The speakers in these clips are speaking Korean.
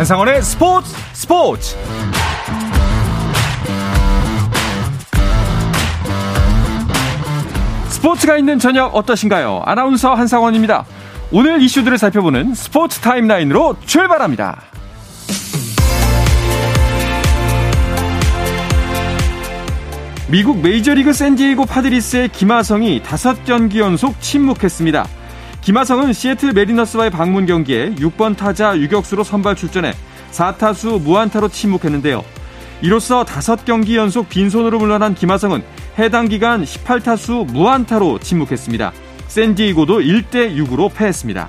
한상원의 스포츠 스포츠 스포츠가 있는 저녁 어떠신가요? 아나운서 한상원입니다. 오늘 이슈들을 살펴보는 스포츠 타임라인으로 출발합니다. 미국 메이저리그 샌디에이고 파드리스의 김하성이 5경기 연속 침묵했습니다. 김하성은 시애틀 매리너스와의 방문 경기에 6번 타자 유격수로 선발 출전해 4타수 무안타로 침묵했는데요. 이로써 5경기 연속 빈손으로 물러난 김하성은 해당 기간 18타수 무안타로 침묵했습니다. 샌디에이고도 1대 6으로 패했습니다.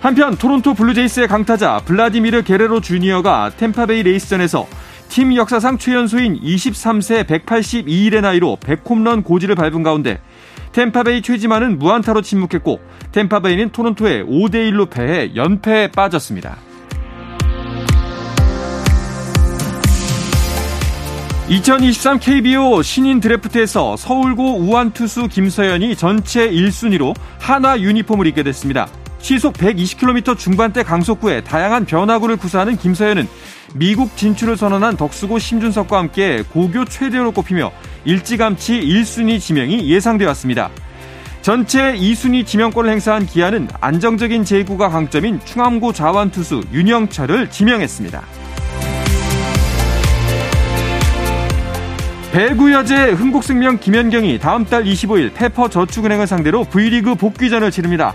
한편 토론토 블루제이스의 강타자 블라디미르 게레로 주니어가 템파베이 레이스전에서 팀 역사상 최연소인 23세 182일의 나이로 100홈런 고지를 밟은 가운데 템파베이 최지만은 무안타로 침묵했고 템파베이는 토론토에 5대1로 패해 연패에 빠졌습니다. 2023 KBO 신인 드래프트에서 서울고 우한 투수 김서연이 전체 1순위로 한화 유니폼을 입게 됐습니다. 시속 120km 중반대 강속구에 다양한 변화구를 구사하는 김서연은 미국 진출을 선언한 덕수고 심준석과 함께 고교 최대로 꼽히며 일찌감치 1순위 지명이 예상되었습니다. 전체 2순위 지명권을 행사한 기아는 안정적인 제구가 강점인 충암고 자완 투수 윤영철을 지명했습니다. 배구 여제 흥국생명 김연경이 다음 달 25일 페퍼 저축은행을 상대로 V리그 복귀전을 치릅니다.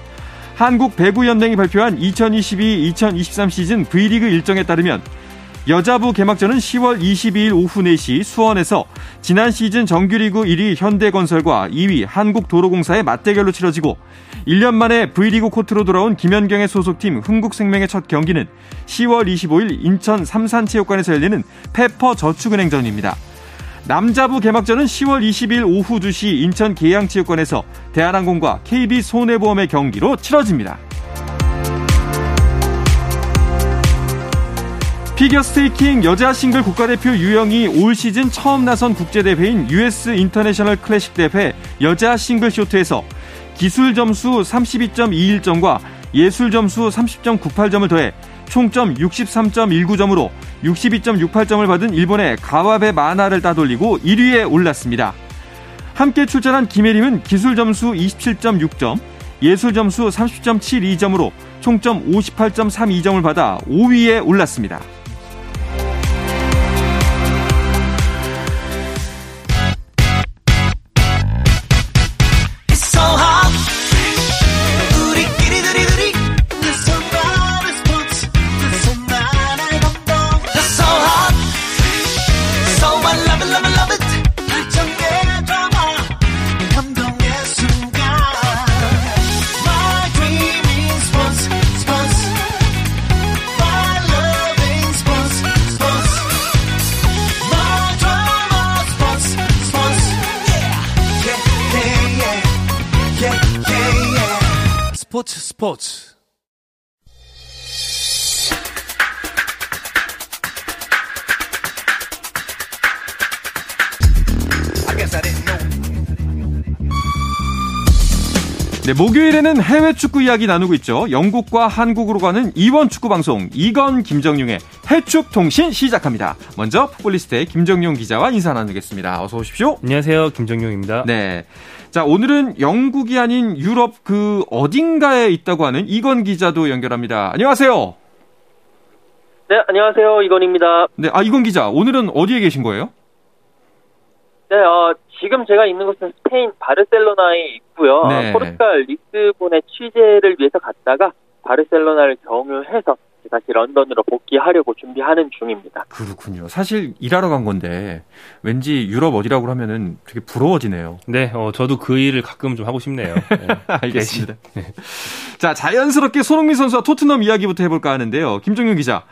한국 배구연맹이 발표한 2022-2023 시즌 V리그 일정에 따르면 여자부 개막전은 10월 22일 오후 4시 수원에서 지난 시즌 정규리그 1위 현대건설과 2위 한국도로공사의 맞대결로 치러지고 1년 만에 V리그 코트로 돌아온 김연경의 소속팀 흥국생명의 첫 경기는 10월 25일 인천 삼산체육관에서 열리는 페퍼저축은행전입니다. 남자부 개막전은 10월 20일 오후 2시 인천 계양체육관에서 대한항공과 KB손해보험의 경기로 치러집니다. 피겨스케이팅 여자 싱글 국가대표 유영이 올 시즌 처음 나선 국제대회인 US 인터내셔널 클래식 대회 여자 싱글 쇼트에서 기술 점수 32.21점과 예술 점수 30.98점을 더해 총점 63.19점으로 62.68점을 받은 일본의 가와베 마나를 따돌리고 1위에 올랐습니다. 함께 출전한 김혜림은 기술 점수 27.6점, 예술 점수 30.72점으로 총점 58.32점을 받아 5위에 올랐습니다. 스포츠 스포츠 네, 목요일에는 해외 축구 이야기 나누고 있죠. 영국과 한국으로 가는 이원 축구 방송 이건 김정용의 해축 통신 시작합니다. 먼저 풋볼리스트의 김정용 기자와 인사 나누겠습니다. 어서 오십시오. 안녕하세요. 김정용입니다. 네. 자, 오늘은 영국이 아닌 유럽 그 어딘가에 있다고 하는 이건 기자도 연결합니다. 안녕하세요. 네, 안녕하세요. 이건입니다. 네, 아, 이건 기자. 오늘은 어디에 계신 거예요? 네, 어, 지금 제가 있는 곳은 스페인 바르셀로나에 있고요. 네. 포르투갈 리스본의 취재를 위해서 갔다가 바르셀로나를 경유해서 다시 런던으로 복귀하려고 준비하는 중입니다. 그렇군요. 사실 일하러 간 건데 왠지 유럽 어디라고 하면은 되게 부러워지네요. 네, 어, 저도 그 일을 가끔 좀 하고 싶네요. 네. 알겠습니다. 네. 자, 자연스럽게 손흥민 선수와 토트넘 이야기부터 해볼까 하는데요. 김정윤 기자.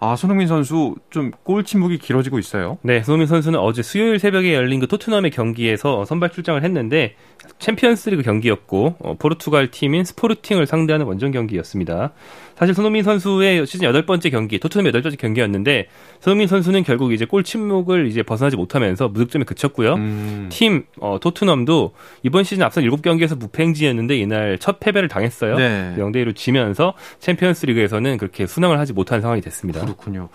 아, 손흥민 선수 좀 골 침묵이 길어지고 있어요. 네, 손흥민 선수는 어제 수요일 새벽에 열린 그 토트넘의 경기에서 선발 출장을 했는데 챔피언스리그 경기였고 어, 포르투갈 팀인 스포르팅을 상대하는 원정 경기였습니다. 사실 손흥민 선수의 시즌 여덟 번째 경기, 토트넘의 여덟 번째 경기였는데 손흥민 선수는 결국 이제 골 침묵을 이제 벗어나지 못하면서 무득점에 그쳤고요. 음. 팀 어, 토트넘도 이번 시즌 앞선 일곱 경기에서 무패행진이었는데 이날 첫 패배를 당했어요. 네. 0대 1로 지면서 챔피언스리그에서는 그렇게 순항을 하지 못한 상황이 됐습니다. 그렇군요.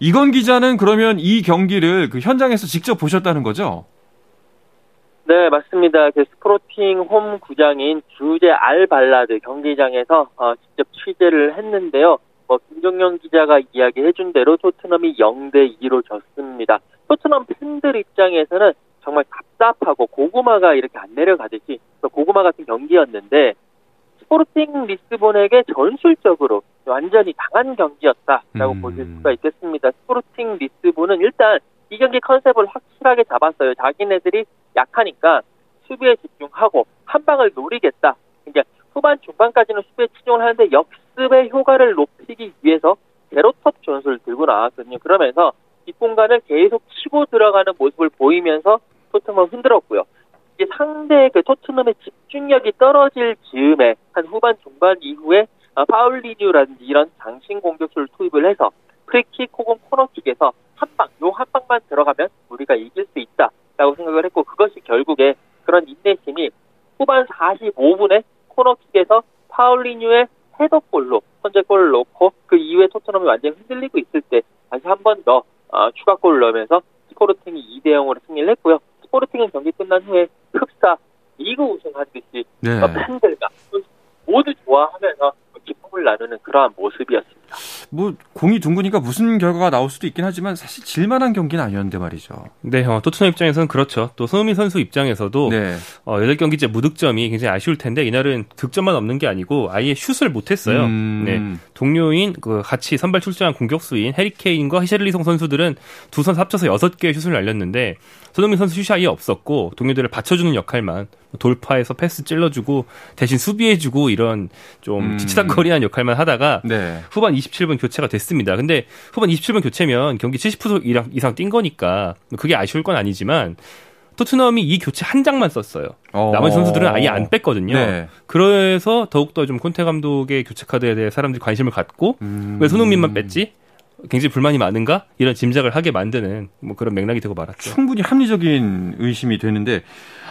이건 기자는 그러면 이 경기를 그 현장에서 직접 보셨다는 거죠? 네, 맞습니다. 그 스포팅 홈 구장인 주제 알발라드 경기장에서 어, 직접 취재를 했는데요. 뭐 김정영 기자가 이야기해준 대로 토트넘이 0대 2로 졌습니다. 토트넘 팬들 입장에서는 정말 답답하고 고구마가 이렇게 안 내려가듯이 고구마 같은 경기였는데 스포르팅 리스본에게 전술적으로 완전히 강한 경기였다라고 음. 보실 수가 있겠습니다. 스포르팅 리스본은 일단 이 경기 컨셉을 확실하게 잡았어요. 자기네들이 약하니까 수비에 집중하고 한 방을 노리겠다. 이제 후반 중반까지는 수비에 치중을 하는데 역습의 효과를 높이기 위해서 제로톱 전술을 들고 나왔거든요. 그러면서 뒷공간을 계속 치고 들어가는 모습을 보이면서 토트넘을 흔들었고요. 이제 상대의 그 토트넘의 집중력이 떨어질 즈음에 한 후반 중반 이후에 아, 파울리뉴라든지 이런 장신 공격수를 투입을 해서 프리킥 혹은 코너킥에서 한 방, 요 한 방만 들어가면 우리가 이길 수 있다라고 생각을 했고 그것이 결국에 그런 인내심이 후반 45분에 코너킥에서 파울리뉴의 헤더골로 선제골을 넣고 그 이후에 토트넘이 완전히 흔들리고 있을 때 다시 한 번더 어, 추가골을 넣으면서 스포르팅이 2대 0으로 승리를 했고요. 스포르팅은 경기 끝난 후에 흡사 리그 우승한 듯이 네. 팬들과 모두 좋아하면서 to 기쁨을 나누는 그러한 모습이었습니다. 뭐 공이 둥그니까 무슨 결과가 나올 수도 있긴 하지만 사실 질만한 경기는 아니었는데 말이죠. 네, 어, 토트넘 입장에서는 그렇죠. 또 손흥민 선수 입장에서도 네. 어, 8경기째 무득점이 굉장히 아쉬울 텐데 이날은 득점만 없는 게 아니고 아예 슛을 못했어요. 음... 네, 동료인 그 같이 선발 출전한 공격수인 해리케인과 히샬리송 선수들은 두 선수 합쳐서 6개의 슛을 날렸는데 손흥민 선수 슛이 아예 없었고 동료들을 받쳐주는 역할만 돌파해서 패스 찔러주고 대신 수비해주고 이런 좀 음. 지치닥거리한 역할만 하다가 네. 후반 27분 교체가 됐습니다. 근데 후반 27분 교체면 경기 70분 이상 뛴 거니까 그게 아쉬울 건 아니지만 토트넘이 이 교체 한 장만 썼어요. 어. 나머지 선수들은 아예 안 뺐거든요. 네. 그래서 더욱더 좀 콘테 감독의 교체 카드에 대해 사람들이 관심을 갖고 음. 왜 손흥민만 뺐지? 굉장히 불만이 많은가 이런 짐작을 하게 만드는 뭐 그런 맥락이 되고 말았죠. 충분히 합리적인 의심이 되는데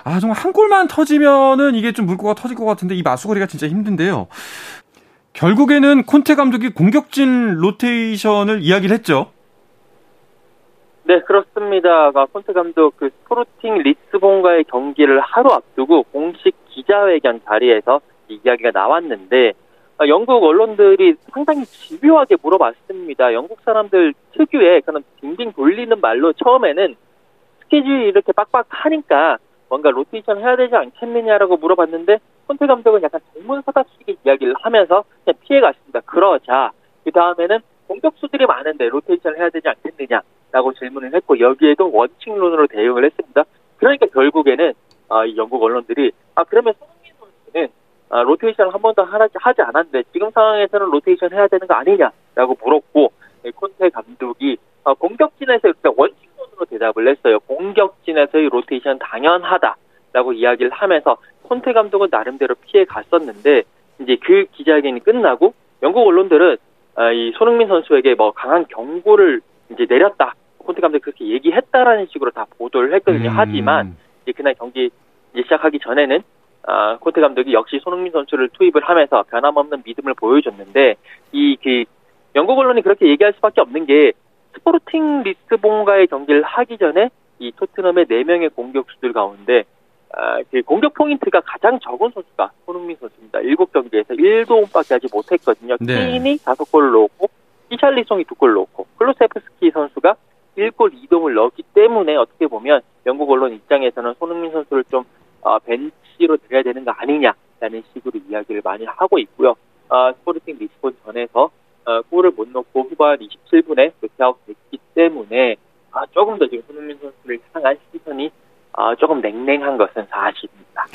아 정말 한 골만 터지면은 이게 좀 물꼬가 터질 것 같은데 이 마수거리가 진짜 힘든데요. 결국에는 콘테 감독이 공격진 로테이션을 이야기를 했죠. 네, 그렇습니다. 아, 콘테 감독 그 스포르팅 리스본과의 경기를 하루 앞두고 공식 기자회견 자리에서 이야기가 나왔는데 아, 영국 언론들이 상당히 집요하게 물어봤습니다. 영국 사람들 특유의 그런 빙빙 돌리는 말로 처음에는 스케줄이 이렇게 빡빡하니까 뭔가 로테이션 해야 되지 않겠느냐라고 물어봤는데 콘테 감독은 약간 선문답식의 이야기를 하면서 그냥 피해갔습니다. 그러자 그 다음에는 공격수들이 많은데 로테이션 해야 되지 않겠느냐라고 질문을 했고 여기에도 원칙론으로 대응을 했습니다. 그러니까 결국에는 아, 이 영국 언론들이 아 그러면 손흥민 선수는 아, 로테이션을 한 번도 하지 않았는데 지금 상황에서는 로테이션 해야 되는 거 아니냐라고 물었고 네, 콘테 감독이 아, 공격진에서 일단 원칙 론으로 대답을 했어요. 공격진에서의 로테이션 당연하다라고 이야기를 하면서 콘테 감독은 나름대로 피해 갔었는데 이제 그 기자회견이 끝나고 영국 언론들은 아, 이 손흥민 선수에게 뭐 강한 경고를 이제 내렸다. 콘테 감독이 그렇게 얘기했다라는 식으로 다 보도를 했거든요. 음. 하지만 이제 그날 경기 시작하기 전에는 아, 코테 감독이 역시 손흥민 선수를 투입을 하면서 변함없는 믿음을 보여줬는데 이 그 영국 언론이 그렇게 얘기할 수밖에 없는 게 스포르팅 리스본과의 경기를 하기 전에 이 토트넘의 4명의 공격수들 가운데 아, 그 공격 포인트가 가장 적은 선수가 손흥민 선수입니다. 7경기에서 1도움밖에 하지 못했거든요. 네. 케인이 5골을 넣었고 히샬리송이 2골 넣었고 클루셉스키 선수가 1골 2도움을 넣었기 때문에 어떻게 보면 영국 언론 입장에서는 손흥민 선수를 좀 어, 벤치로 들여야 되는 거 아니냐라는 식으로 이야기를 많이 하고 있고요. 어, 스포르팅 리스본 전에서 어, 골을 못 넣고 후반 27분에 교체아웃 됐기 때문에 아, 조금 더 지금 손흥민 선수를 향한 시선이 어, 조금 냉랭한 것은 사실입니다.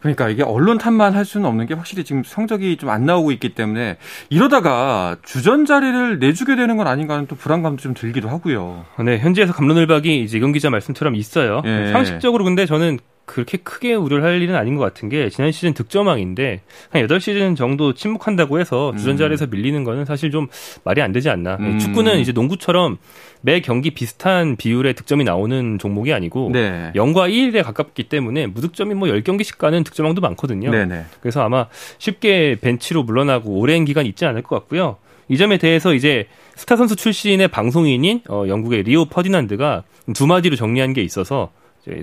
그러니까 이게 언론 탓만 할 수는 없는 게 확실히 지금 성적이 좀 안 나오고 있기 때문에 이러다가 주전 자리를 내주게 되는 건 아닌가 하는 또 불안감도 좀 들기도 하고요. 네, 현지에서 감론을박이 이제 경 기자 말씀처럼 있어요. 예. 상식적으로 근데 저는 그렇게 크게 우려를 할 일은 아닌 것 같은 게 지난 시즌 득점왕인데 한 8시즌 정도 침묵한다고 해서 주전 자리에서 음. 밀리는 거는 사실 좀 말이 안 되지 않나. 음. 축구는 이제 농구처럼 매 경기 비슷한 비율의 득점이 나오는 종목이 아니고 네. 0과 1에 가깝기 때문에 무득점이 뭐 10경기씩 가는 득점왕도 많거든요. 네네. 그래서 아마 쉽게 벤치로 물러나고 오랜 기간 있지 않을 것 같고요. 이 점에 대해서 이제 스타 선수 출신의 방송인인 어, 영국의 리오 퍼디난드가 두 마디로 정리한 게 있어서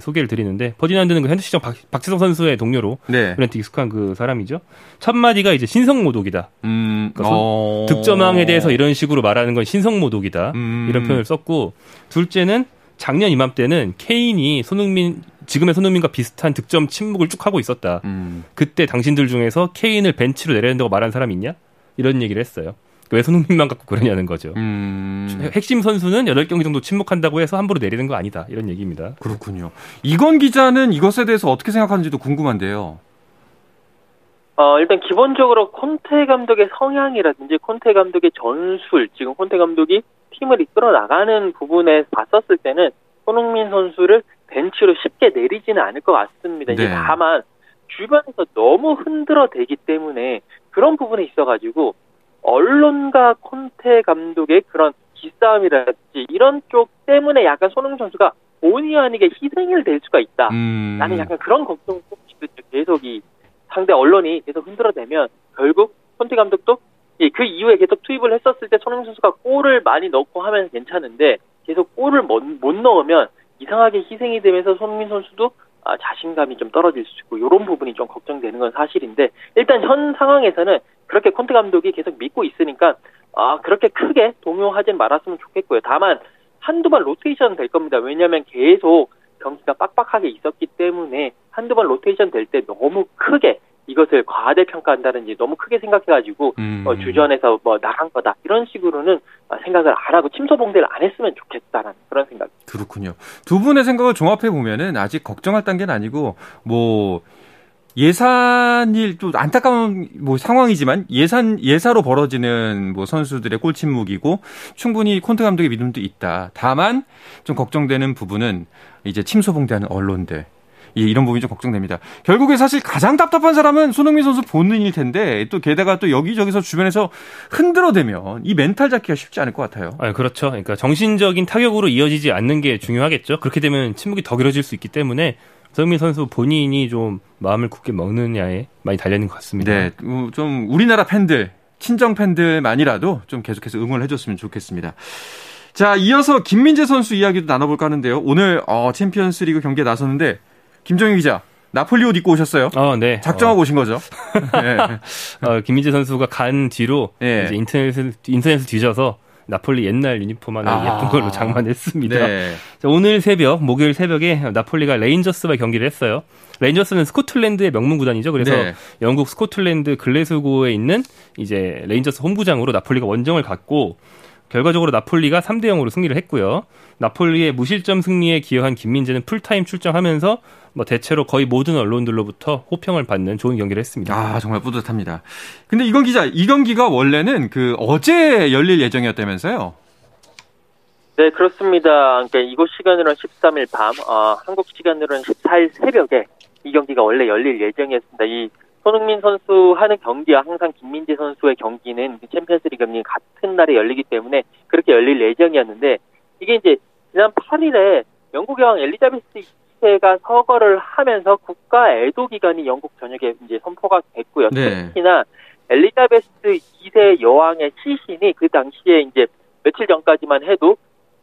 소개를 드리는데 퍼디난드는 그 현대 시장 박, 박지성 선수의 동료로 네. 우리한테 익숙한 그 사람이죠. 첫 마디가 이제 신성 모독이다. 음, 그러니까 어... 득점왕에 대해서 이런 식으로 말하는 건 신성 모독이다. 음... 이런 표현을 썼고 둘째는 작년 이맘때는 케인이 손흥민 지금의 손흥민과 비슷한 득점 침묵을 쭉 하고 있었다. 음. 그때 당신들 중에서 케인을 벤치로 내려야 된다고 말한 사람 있냐? 이런 얘기를 했어요. 왜 손흥민만 갖고 그러냐는 거죠. 음... 핵심 선수는 8경기 정도 침묵한다고 해서 함부로 내리는 거 아니다. 이런 얘기입니다. 그렇군요. 이건 기자는 이것에 대해서 어떻게 생각하는지도 궁금한데요. 어, 일단 기본적으로 콘테 감독의 성향이라든지 콘테 감독의 전술, 지금 콘테 감독이 팀을 이끌어 나가는 부분에 봤었을 때는 손흥민 선수를 벤치로 쉽게 내리지는 않을 것 같습니다. 네. 이제 다만 주변에서 너무 흔들어 대기 때문에 그런 부분에 있어가지고 언론과 콘테 감독의 그런 기싸움이라든지 이런 쪽 때문에 약간 손흥민 선수가 본의 아니게 희생이 될 수가 있다. 음. 나는 약간 그런 걱정을 계속 이 상대 언론이 계속 흔들어대면 결국 콘테 감독도 그 이후에 계속 투입을 했었을 때 손흥민 선수가 골을 많이 넣고 하면 괜찮은데 계속 골을 못, 못 넣으면 이상하게 희생이 되면서 손흥민 선수도 아, 자신감이 좀 떨어질 수 있고 이런 부분이 좀 걱정되는 건 사실인데 일단 현 상황에서는 그렇게 콘테 감독이 계속 믿고 있으니까 아 그렇게 크게 동요하진 말았으면 좋겠고요. 다만 한두 번 로테이션 될 겁니다. 왜냐하면 계속 경기가 빡빡하게 있었기 때문에 한두 번 로테이션 될 때 너무 크게 이것을 과대평가한다든지 너무 크게 생각해가지고 음. 어, 주전에서 뭐 나간 거다 이런 식으로는 생각을 안 하고 침소봉대를 안 했으면 좋겠다라는 그런 생각. 그렇군요. 두 분의 생각을 종합해 보면은 아직 걱정할 단계는 아니고 뭐 예산일 또 안타까운 뭐 상황이지만 예산 예사로 벌어지는 뭐 선수들의 골침묵이고 충분히 콘테 감독의 믿음도 있다. 다만 좀 걱정되는 부분은 이제 침소봉대하는 언론들 예, 이런 부분이 좀 걱정됩니다. 결국에 사실 가장 답답한 사람은 손흥민 선수 본인일 텐데 또 게다가 또 여기저기서 주변에서 흔들어대면 이 멘탈 잡기가 쉽지 않을 것 같아요. 아, 그렇죠. 그러니까 정신적인 타격으로 이어지지 않는 게 중요하겠죠. 그렇게 되면 침묵이 더 길어질 수 있기 때문에 손흥민 선수 본인이 좀 마음을 굳게 먹느냐에 많이 달려있는 것 같습니다. 네, 어, 좀 우리나라 팬들, 친정 팬들만이라도 좀 계속해서 응원을 해줬으면 좋겠습니다. 자, 이어서 김민재 선수 이야기도 나눠볼까 하는데요. 오늘 어, 챔피언스리그 경기에 나섰는데 김정희 기자. 나폴리 옷 입고 오셨어요? 어, 네. 작정하고 어. 오신 거죠? 네. 어, 김민재 선수가 간 뒤로 네. 이제 인터넷을 인터넷을 뒤져서 나폴리 옛날 유니폼 하나 아. 예쁜 걸로 장만했습니다. 네. 자, 오늘 새벽 목요일 새벽에 나폴리가 레인저스와 경기를 했어요. 레인저스는 스코틀랜드의 명문 구단이죠. 그래서 네. 영국 스코틀랜드 글래스고에 있는 이제 레인저스 홈구장으로 나폴리가 원정을 갔고 결과적으로 나폴리가 3대 0으로 승리를 했고요. 나폴리의 무실점 승리에 기여한 김민재는 풀타임 출장하면서 뭐 대체로 거의 모든 언론들로부터 호평을 받는 좋은 경기를 했습니다. 아, 정말 뿌듯합니다. 근데 이건 기자, 이 경기가 원래는 그 어제 열릴 예정이었다면서요? 네, 그렇습니다. 그러니까 이곳 시간으로는 13일 밤, 어, 한국 시간으로는 14일 새벽에 이 경기가 원래 열릴 예정이었습니다. 이 손흥민 선수 하는 경기와 항상 김민재 선수의 경기는 챔피언스리그 경기 같은 날에 열리기 때문에 그렇게 열릴 예정이었는데 이게 이제 지난 8일에 영국 여왕 엘리자베스 2세가 서거를 하면서 국가 애도 기간이 영국 전역에 이제 선포가 됐고요. 네. 특히나 엘리자베스 2세 여왕의 시신이 그 당시에 이제 며칠 전까지만 해도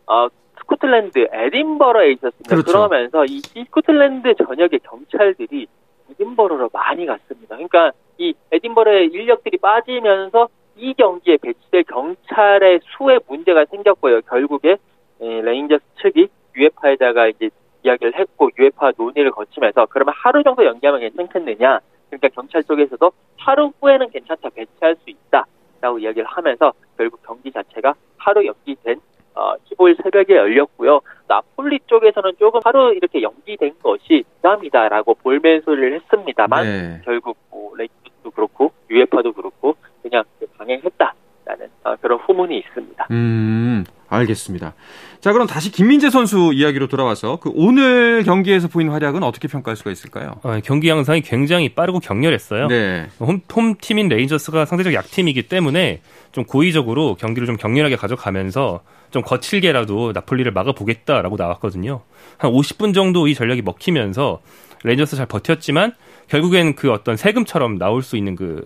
어 스코틀랜드 에딘버러에 있었습니다. 그렇죠. 그러면서 이 스코틀랜드 전역의 경찰들이 에딘버러로 많이 갔습니다. 그러니까 이 에딘버러의 인력들이 빠지면서 이 경기에 배치될 경찰의 수에 문제가 생겼고요. 결국에 레인저스 측이 유에파에다가 이제 이야기를 했고 유에파 논의를 거치면서 그러면 하루 정도 연기하면 괜찮겠느냐 그러니까 경찰 쪽에서도 하루 후에는 괜찮다 배치할 수 있다라고 이야기를 하면서 결국 경기 자체가 하루 연기된 어, 15일 새벽에 열렸고요. 나폴리 쪽에서는 조금 하루 이렇게 연기된 것이 부담이다라고 볼멘 소리를 했습니다만 네. 결국 뭐 레인저스도 그렇고 유에파도 그렇고 그냥 강행했다라는 어, 그런 후문이 있습니다. 음. 알겠습니다. 자, 그럼 다시 김민재 선수 이야기로 돌아와서 그 오늘 경기에서 보인 활약은 어떻게 평가할 수가 있을까요? 어, 경기 양상이 굉장히 빠르고 격렬했어요. 네. 홈, 홈 팀인 레인저스가 상대적 약팀이기 때문에 좀 고의적으로 경기를 좀 격렬하게 가져가면서 좀 거칠게라도 나폴리를 막아보겠다라고 나왔거든요. 한 50분 정도 이 전략이 먹히면서 레인저스 잘 버텼지만 결국엔 그 어떤 세금처럼 나올 수 있는 그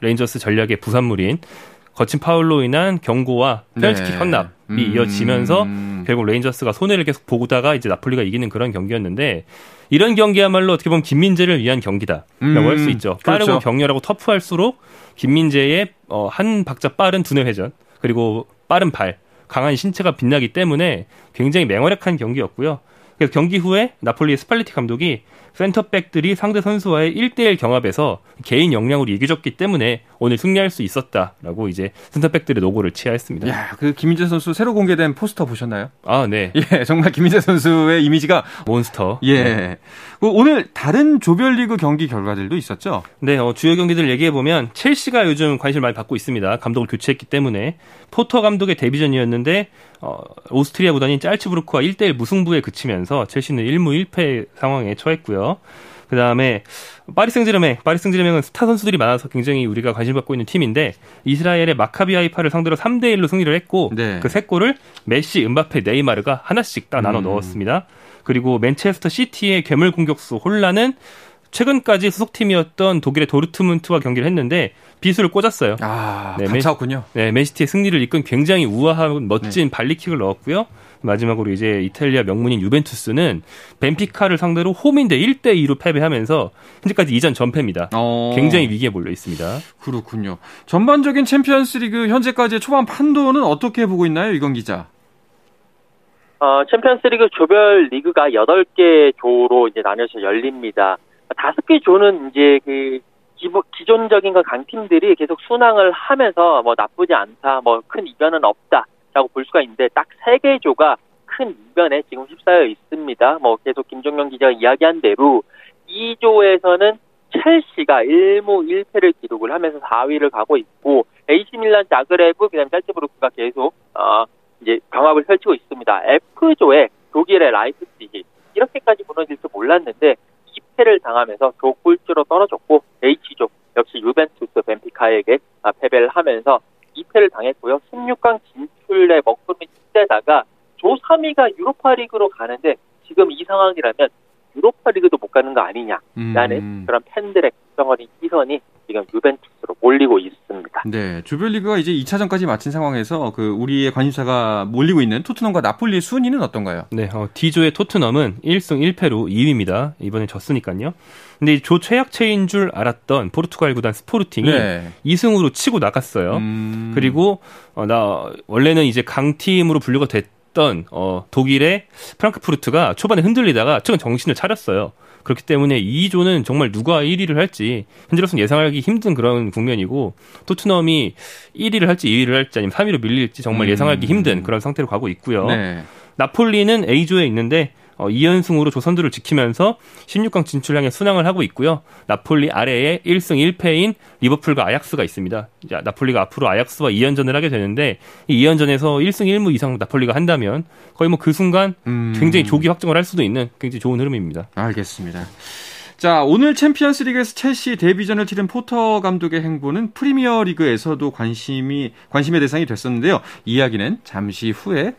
레인저스 전략의 부산물인 거친 파울로 인한 경고와 페널티킥 네. 헌납이 음. 이어지면서 결국 레인저스가 손해를 계속 보다가 이제 나폴리가 이기는 그런 경기였는데 이런 경기야말로 어떻게 보면 김민재를 위한 경기다라고 음. 할수 있죠. 빠르고 그렇죠. 격렬하고 터프할수록 김민재의 어, 한 박자 빠른 두뇌 회전 그리고 빠른 발 강한 신체가 빛나기 때문에 굉장히 맹활약한 경기였고요. 그래서 경기 후에 나폴리의 스팔레티 감독이 센터백들이 상대 선수와의 1대1 경합에서 개인 역량으로 이겨줬기 때문에 오늘 승리할 수 있었다라고 이제 센터백들의 노고를 치하했습니다. 야, 그 김민재 선수 새로 공개된 포스터 보셨나요? 아, 네. 예, 정말 김민재 선수의 이미지가 몬스터. 예. 네. 그 오늘 다른 조별리그 경기 결과들도 있었죠? 네, 어, 주요 경기들 얘기해 보면 첼시가 요즘 관심을 많이 받고 있습니다. 감독을 교체했기 때문에 포터 감독의 데뷔전이었는데 어, 오스트리아 구단인 짤츠부르크와 1대1 무승부에 그치면서 첼시는 1무 1패 상황에 처했고요. 그 다음에 파리 생제르맹, 파리 생제르맹은 스타 선수들이 많아서 굉장히 우리가 관심 받고 있는 팀인데 이스라엘의 마카비 하이파를 상대로 3대 1로 승리를 했고 네. 그세 골을 메시, 음바페, 네이마르가 하나씩 딱 나눠 음. 넣었습니다. 그리고 맨체스터 시티의 괴물 공격수 혼란은 최근까지 소속팀이었던 독일의 도르트문트와 경기를 했는데 비수를 꽂았어요. 아, 네, 감사군요. 네, 맨시티의 승리를 이끈 굉장히 우아한 멋진 네. 발리킥을 넣었고요. 마지막으로 이제 이탈리아 명문인 유벤투스는 벤피카를 상대로 홈인데 1대 2로 패배하면서 현재까지 이전 전패입니다. 어... 굉장히 위기에 몰려 있습니다. 그렇군요. 전반적인 챔피언스리그 현재까지의 초반 판도는 어떻게 보고 있나요, 이건 기자? 어, 챔피언스리그 조별 리그가 8개 조로 이제 나뉘어서 열립니다. 다섯 개 조는 이제 그 기존적인 그 강팀들이 계속 순항을 하면서 뭐 나쁘지 않다, 뭐 큰 이변은 없다라고 볼 수가 있는데 딱 세 개 조가 큰 이변에 지금 휩싸여 있습니다. 뭐 계속 김종영 기자가 이야기한 대로 2조에서는 첼시가 1무 1패를 기록을 하면서 4위를 가고 있고 AC 밀란 자그레브 그다음에 짤츠부르크가 계속 어 이제 경합을 펼치고 있습니다. F조에 독일의 라이프치히 이렇게까지 무너질 줄 몰랐는데 2 패를 당하면서 조 꼴찌로 떨어졌고 H조 역시 유벤투스 벤피카에게 아, 패배를 하면서 2패를 당했고요. 16강 진출의 먹구름이 찢대다가 조 3위가 유로파리그로 가는데 지금 이 상황이라면 유로파리그도 못 가는 거 아니냐라는 음. 그런 팬들의 걱정어린 시선이 지금 유벤투스로 몰리고 있습니다. 네, 조별리그가 이제 2차전까지 마친 상황에서 그 우리의 관심사가 몰리고 있는 토트넘과 나폴리의 순위는 어떤가요? 네, 어, D조의 토트넘은 1승 1패로 2위입니다. 이번에 졌으니까요. 근데 조 최약체인 줄 알았던 포르투갈 구단 스포르팅이 네. 2승으로 치고 나갔어요. 음... 그리고 어, 나 원래는 이제 강팀으로 분류가 됐 있던 어, 독일의 프랑크푸르트가 초반에 흔들리다가 최근 정신을 차렸어요. 그렇기 때문에 2조는 정말 누가 1위를 할지 현재로서는 예상하기 힘든 그런 국면이고 토트넘이 1위를 할지 2위를 할지 아니면 3위로 밀릴지 정말 음. 예상하기 힘든 그런 상태로 가고 있고요. 네. 나폴리는 A조에 있는데 어, 2연승으로 조선들을 지키면서 16강 진출 향해 순항을 하고 있고요. 나폴리 아래에 1승 1패인 리버풀과 아약스가 있습니다. 자, 나폴리가 앞으로 아약스와 2연전을 하게 되는데 이 2연전에서 1승 1무 이상 나폴리가 한다면 거의 뭐 그 순간 음... 굉장히 조기 확정을 할 수도 있는 굉장히 좋은 흐름입니다. 알겠습니다. 자, 오늘 챔피언스 리그에서 첼시 데뷔전을 치른 포터 감독의 행보는 프리미어 리그에서도 관심이 관심의 대상이 됐었는데요. 이야기는 잠시 후에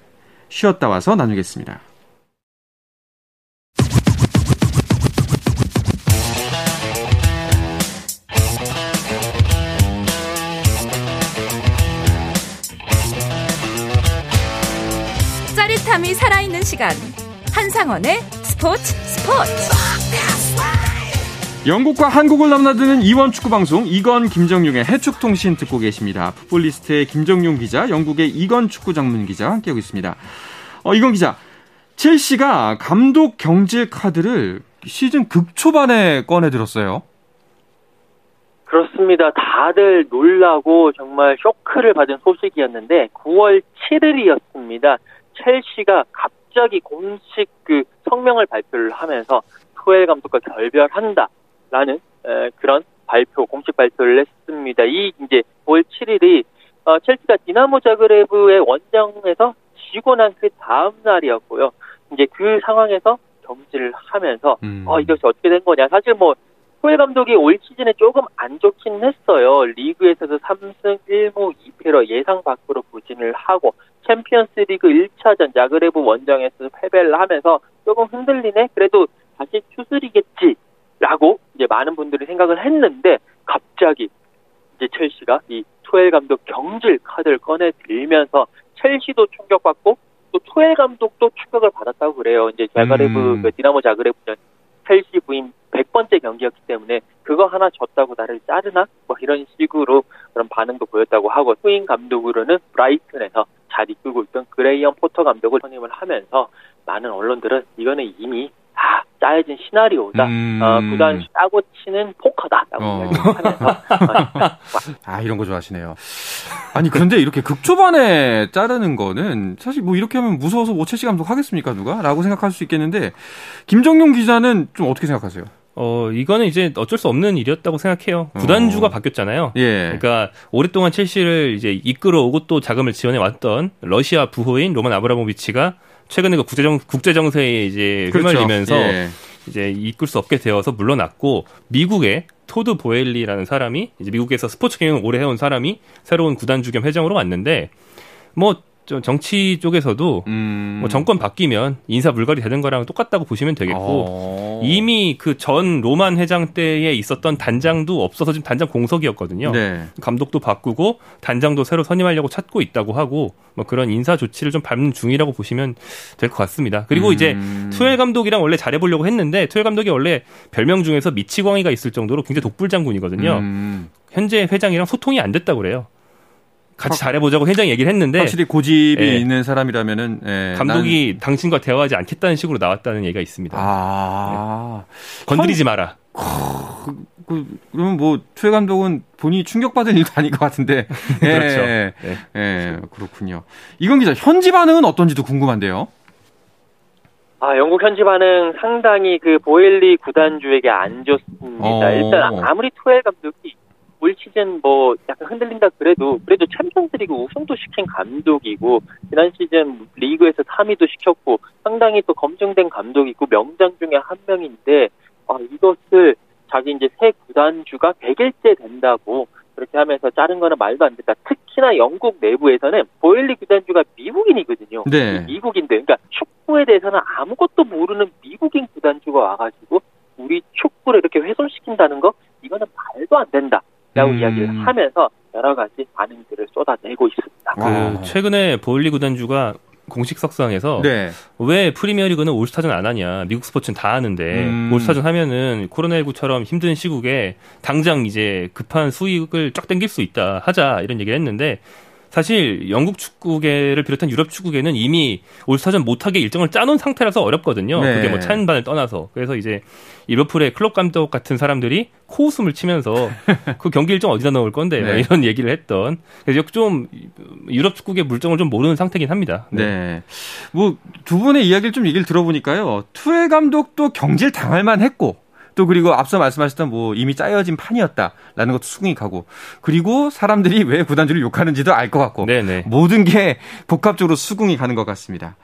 쉬었다 와서 나누겠습니다. 사람이 살아있는 시간 한상원의 스포츠 스포츠 영국과 한국을 넘나드는 이원 축구 방송 이건 김정용의 해축 통신 듣고 계십니다. 풋볼리스트의 김정용 기자, 영국의 이건 축구 전문 기자와 함께하고 있습니다. 어, 이건 기자, 첼시가 감독 경질 카드를 시즌 극초반에 꺼내 들었어요. 그렇습니다. 다들 놀라고 정말 쇼크를 받은 소식이었는데 9월 7일이었습니다. 첼시가 갑자기 공식 그 성명을 발표를 하면서 토엘 감독과 결별한다라는 에, 그런 발표, 공식 발표를 했습니다. 이 이제 5월 7일이 어, 첼시가 디나모 자그레브의 원정에서 지고 난 그 다음 날이었고요. 이제 그 상황에서 경질을 하면서 음. 어 이것이 어떻게 된 거냐? 사실 뭐 토엘 감독이 올 시즌에 조금 안 좋긴 했어요. 리그에서도 3승 1무 2패로 예상 밖으로 부진을 하고 챔피언스 리그 1차전 자그레브 원정에서 패배를 하면서 조금 흔들리네? 그래도 다시 추스리겠지. 라고 이제 많은 분들이 생각을 했는데 갑자기 이제 첼시가 이 투엘 감독 경질 카드를 꺼내 들면서 첼시도 충격받고 또 투엘 감독도 충격을 받았다고 그래요. 이제 자그레브 음. 그 디나모 자그레브는 첼시 부임 100 번째 경기였기 때문에 그거 하나 졌다고 나를 자르나? 뭐 이런 식으로 그런 반응도 보였다고 하고 후임 감독으로는 브라이튼에서 잘 이끌고 있던 그레이엄 포터 감독을 선임을 하면서 많은 언론들은 이거는 이미 다 짜여진 시나리오다. 음... 어, 구단 짜고 치는 포커다라고 어. 이야기하면서 아 이런 거 좋아하시네요. 아니 그런데 이렇게 극초반에 자르는 거는 사실 뭐 이렇게 하면 무서워서 오체시 감독 하겠습니까 누가?라고 생각할 수 있겠는데 김정용 기자는 좀 어떻게 생각하세요? 어, 이거는 이제 어쩔 수 없는 일이었다고 생각해요. 구단주가 어. 바뀌었잖아요. 예. 그러니까 오랫동안 첼시를 이제 이끌어오고 또 자금을 지원해 왔던 러시아 부호인 로만 아브라모비치가 최근에 그 국제정 국제 정세에 이제 그렇죠. 휘말리면서 예. 이제 이끌 수 없게 되어서 물러났고 미국의 토드 보엘리라는 사람이 이제 미국에서 스포츠 경영을 오래 해온 사람이 새로운 구단주 겸 회장으로 왔는데 뭐 정치 쪽에서도 음... 뭐 정권 바뀌면 인사 물갈이 되는 거랑 똑같다고 보시면 되겠고 어... 이미 그 전 로만 회장 때에 있었던 단장도 없어서 지금 단장 공석이었거든요. 네. 감독도 바꾸고 단장도 새로 선임하려고 찾고 있다고 하고 뭐 그런 인사 조치를 좀 밟는 중이라고 보시면 될 것 같습니다. 그리고 음... 이제 투엘 감독이랑 원래 잘해보려고 했는데 투엘 감독이 원래 별명 중에서 미치광이가 있을 정도로 굉장히 독불 장군이거든요. 음... 현재 회장이랑 소통이 안 됐다고 그래요. 같이 잘해보자고 회장이 얘기를 했는데 확실히 고집이 예. 있는 사람이라면은 예, 감독이 난... 당신과 대화하지 않겠다는 식으로 나왔다는 얘기가 있습니다. 아... 예. 건드리지 마라. 그, 그, 그러면 뭐 최 감독은 본인이 충격받은 일도 아닐 것 같은데. 예, 그렇죠. 예, 예, 그렇군요. 이건 기자 현지 반응은 어떤지도 궁금한데요. 아, 영국 현지 반응 상당히 그 보일리 구단주에게 안 좋습니다. 어... 일단 아무리 투엘 감독이 올 시즌 뭐 약간 흔들린다 그래도 그래도 챔피언스리그 우승도 시킨 감독이고 지난 시즌 리그에서 3위도 시켰고 상당히 또 검증된 감독이고 명장 중에 한 명인데 아, 이것을 자기 이제 새 구단주가 100일째 된다고 그렇게 하면서 자른 거는 말도 안 된다. 특히나 영국 내부에서는 보일리 구단주가 미국인이거든요. 네. 미국인들. 그러니까 축구에 대해서는 아무것도 모르는 미국인 구단주가 와가지고 우리 축구를 이렇게 훼손시킨다는 거 이거는 말도 안 된다. 라고 음. 이야기를 하면서 여러 가지 반응들을 쏟아내고 있습니다. 그 아. 최근에 보일리 구 단주가 공식 석상에서 네. 왜 프리미어리그는 올스타전 안 하냐 미국 스포츠는 다 하는데 음. 올스타전 하면은 코로나19처럼 힘든 시국에 당장 이제 급한 수익을 쫙 땡길 수 있다 하자 이런 얘기를 했는데 사실 영국 축구계를 비롯한 유럽 축구계는 이미 올스타전 못하게 일정을 짜놓은 상태라서 어렵거든요. 네. 그게 뭐 찬반을 떠나서. 그래서 이제 리버풀의 클럽 감독 같은 사람들이 코웃음을 치면서 그 경기 일정 어디다 넣을 건데 네. 이런 얘기를 했던. 그래서 좀 유럽 축구계 물정을 좀 모르는 상태긴 합니다. 네. 네. 뭐 두 분의 이야기를 좀 얘기를 들어보니까요. 투엘 감독도 경질 당할 만했고 또 그리고 앞서 말씀하셨던 뭐 이미 짜여진 판이었다라는 것도 수긍이 가고 그리고 사람들이 왜 구단주를 욕하는지도 알 것 같고 네네. 모든 게 복합적으로 수긍이 가는 것 같습니다.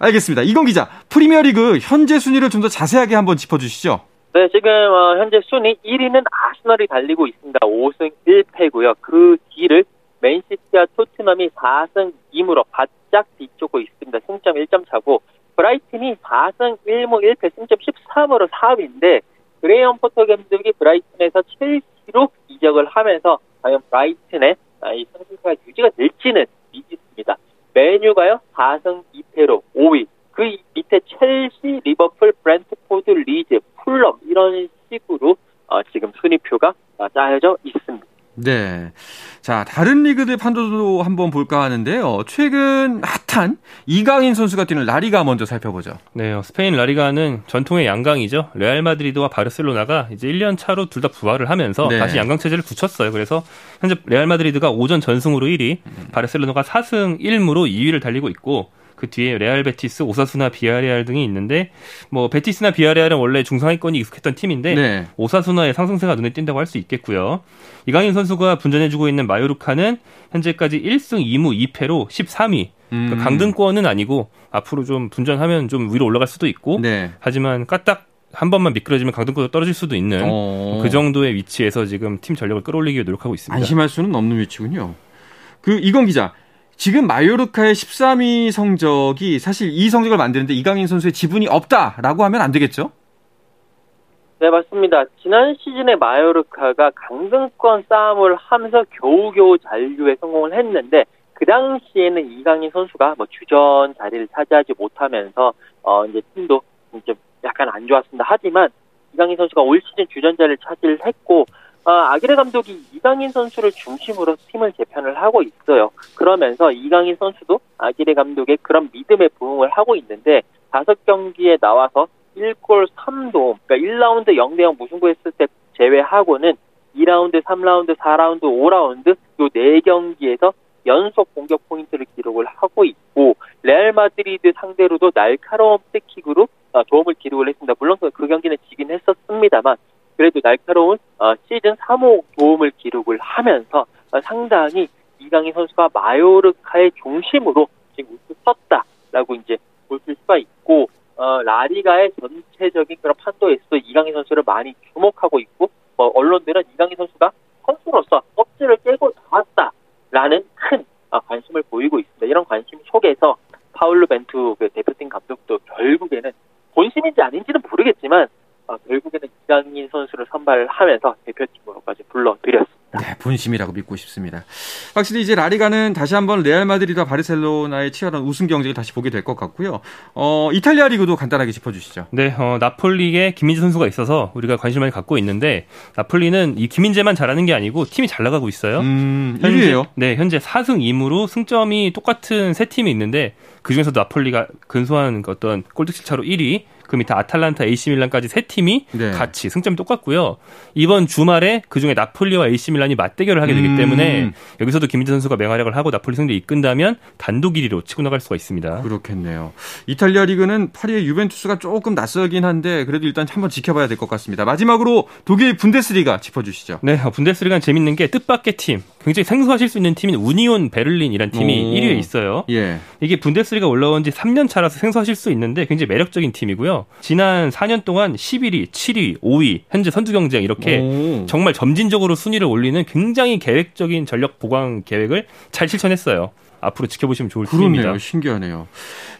알겠습니다. 이건 기자 프리미어리그 현재 순위를 좀 더 자세하게 한번 짚어주시죠. 네, 지금 어, 현재 순위 1위는 아스널이 달리고 있습니다. 5승 1패고요. 그 뒤를 맨시티와 토트넘이 4승 2무로 바짝 뒤쫓고 있습니다. 승점 1점 차고 브라이튼이 4승 1무 1패 승점 13으로 4위인데 그레이엄 포터 감독이 브라이튼에서 첼시로 이적을 하면서 과연 브라이튼의 아, 이 성적가 유지가 될지는 미지수입니다. 맨유가요 4승 2패로 5위. 그 밑에 첼시, 리버풀, 브랜트포드, 리즈, 풀럼 이런 식으로 어, 지금 순위표가 짜여져 있습니다. 네. 자, 다른 리그들 판도도 한번 볼까 하는데요. 최근 핫한 이강인 선수가 뛰는 라리가 먼저 살펴보죠. 네, 어, 스페인 라리가는 전통의 양강이죠. 레알 마드리드와 바르셀로나가 이제 1년 차로 둘 다 부활을 하면서 네. 다시 양강 체제를 굳혔어요. 그래서 현재 레알 마드리드가 5전 전승으로 1위, 바르셀로나가 4승 1무로 2위를 달리고 있고 그 뒤에 레알 베티스, 오사수나 비아레알 등이 있는데 뭐 베티스나 비아레알은 원래 중상위권이 익숙했던 팀인데 네. 오사수나의 상승세가 눈에 띈다고 할 수 있겠고요. 이강인 선수가 분전해주고 있는 마요르카는 현재까지 1승 2무 2패로 13위. 그러니까 음. 그러니까 강등권은 아니고 앞으로 좀 분전하면 좀 위로 올라갈 수도 있고 네. 하지만 까딱 한 번만 미끄러지면 강등권으로 떨어질 수도 있는 어. 그 정도의 위치에서 지금 팀 전력을 끌어올리기 위해 노력하고 있습니다. 안심할 수는 없는 위치군요. 그 이건 기자 지금 마요르카의 13위 성적이 사실 이 성적을 만드는데 이강인 선수의 지분이 없다라고 하면 안 되겠죠? 네, 맞습니다. 지난 시즌에 마요르카가 강등권 싸움을 하면서 겨우겨우 잔류에 성공을 했는데 그 당시에는 이강인 선수가 뭐 주전 자리를 차지하지 못하면서 어 이제 팀도 이제 약간 안 좋았습니다. 하지만 이강인 선수가 올 시즌 주전 자리를 차지를 했고 어, 아기레 감독이 이강인 선수를 중심으로 팀을 재편을 하고 있어요. 그러면서 이강인 선수도 아기레 감독의 그런 믿음에 부응을 하고 있는데 다섯 경기에 나와서 1골 3도움, 그러니까 1라운드 0대 0 무승부했을 때 제외하고는 2라운드, 3라운드, 4라운드, 5라운드 요 4경기에서 연속 공격 포인트를 기록을 하고 있고 레알 마드리드 상대로도 날카로운 프리킥으로 어, 도움을 기록을 했습니다. 물론 그 경기는 지긴 했었습니다만 그래도 날카로운 어, 시즌 3호 도움을 기록을 하면서 어, 상당히 이강인 선수가 마요르카의 중심으로 지금 우승 섰다라고 이제 볼 수가 있고 어, 라리가의 전체적인 그런 판도에서도 이강인 선수를 많이 주목하고 있고 뭐 언론들은 이강인 선수가 선수로서 껍질을 깨고 나왔다라는 큰 어, 관심을 보이고 있습니다. 이런 관심 속에서 파울루 벤투 그 대표팀 감독도 결국에는 본심인지 아닌지는 모르겠지만 어, 결국에는 이강인 선수를 선발하면서 대표팀으로까지 불러들였습니다. 네, 본심이라고 믿고 싶습니다. 확실히 이제 라리가는 다시 한번 레알 마드리드와 바르셀로나의 치열한 우승 경쟁을 다시 보게 될 것 같고요. 어, 이탈리아 리그도 간단하게 짚어주시죠. 네, 어, 나폴리에 김민재 선수가 있어서 우리가 관심을 많이 갖고 있는데 나폴리는 이 김민재만 잘하는 게 아니고 팀이 잘 나가고 있어요. 음, 현재, 1위예요? 네, 현재 4승 2무로 승점이 똑같은 세 팀이 있는데 그 중에서도 나폴리가 근소한 어떤 골득실 차로 1위, 그 밑에 아탈란타, AC 밀란까지 세 팀이 네. 같이 승점이 똑같고요. 이번 주말에 그 중에 나폴리와 AC 밀란이 맞대결을 하게 되기 음. 때문에 여기서도 김민재 선수가 맹활약을 하고 나폴리 승리 이끈다면 단독 1위로 치고 나갈 수가 있습니다. 그렇겠네요. 이탈리아 리그는 8위의 유벤투스가 조금 낯설긴 한데 그래도 일단 한번 지켜봐야 될 것 같습니다. 마지막으로 독일 분데스리가 짚어주시죠. 네, 분데스리가는 재밌는 게 뜻밖의 팀, 굉장히 생소하실 수 있는 팀인 우니온 베를린이라는 팀이 오. 1위에 있어요. 예. 이게 분데스리가 올라온 지 3년 차라서 생소하실 수 있는데 굉장히 매력적인 팀이고요. 지난 4년 동안 11위, 7위, 5위, 현재 선두 경쟁 이렇게 오. 정말 점진적으로 순위를 올리는 굉장히 계획적인 전력 보강 계획을 잘 실천했어요. 앞으로 지켜보시면 좋을 그러네요. 팀입니다. 신기하네요.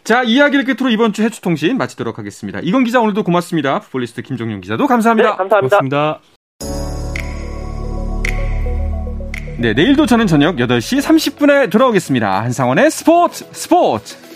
자, 이야기를 끝으로 이번 주 해추통신 마치도록 하겠습니다. 이건 기자 오늘도 고맙습니다. 풋볼리스트 김종윤 기자도 감사합니다. 네, 감사합니다. 고맙습니다. 네, 내일도 저는 저녁 8시 30분에 돌아오겠습니다. 한상원의 스포츠 스포츠!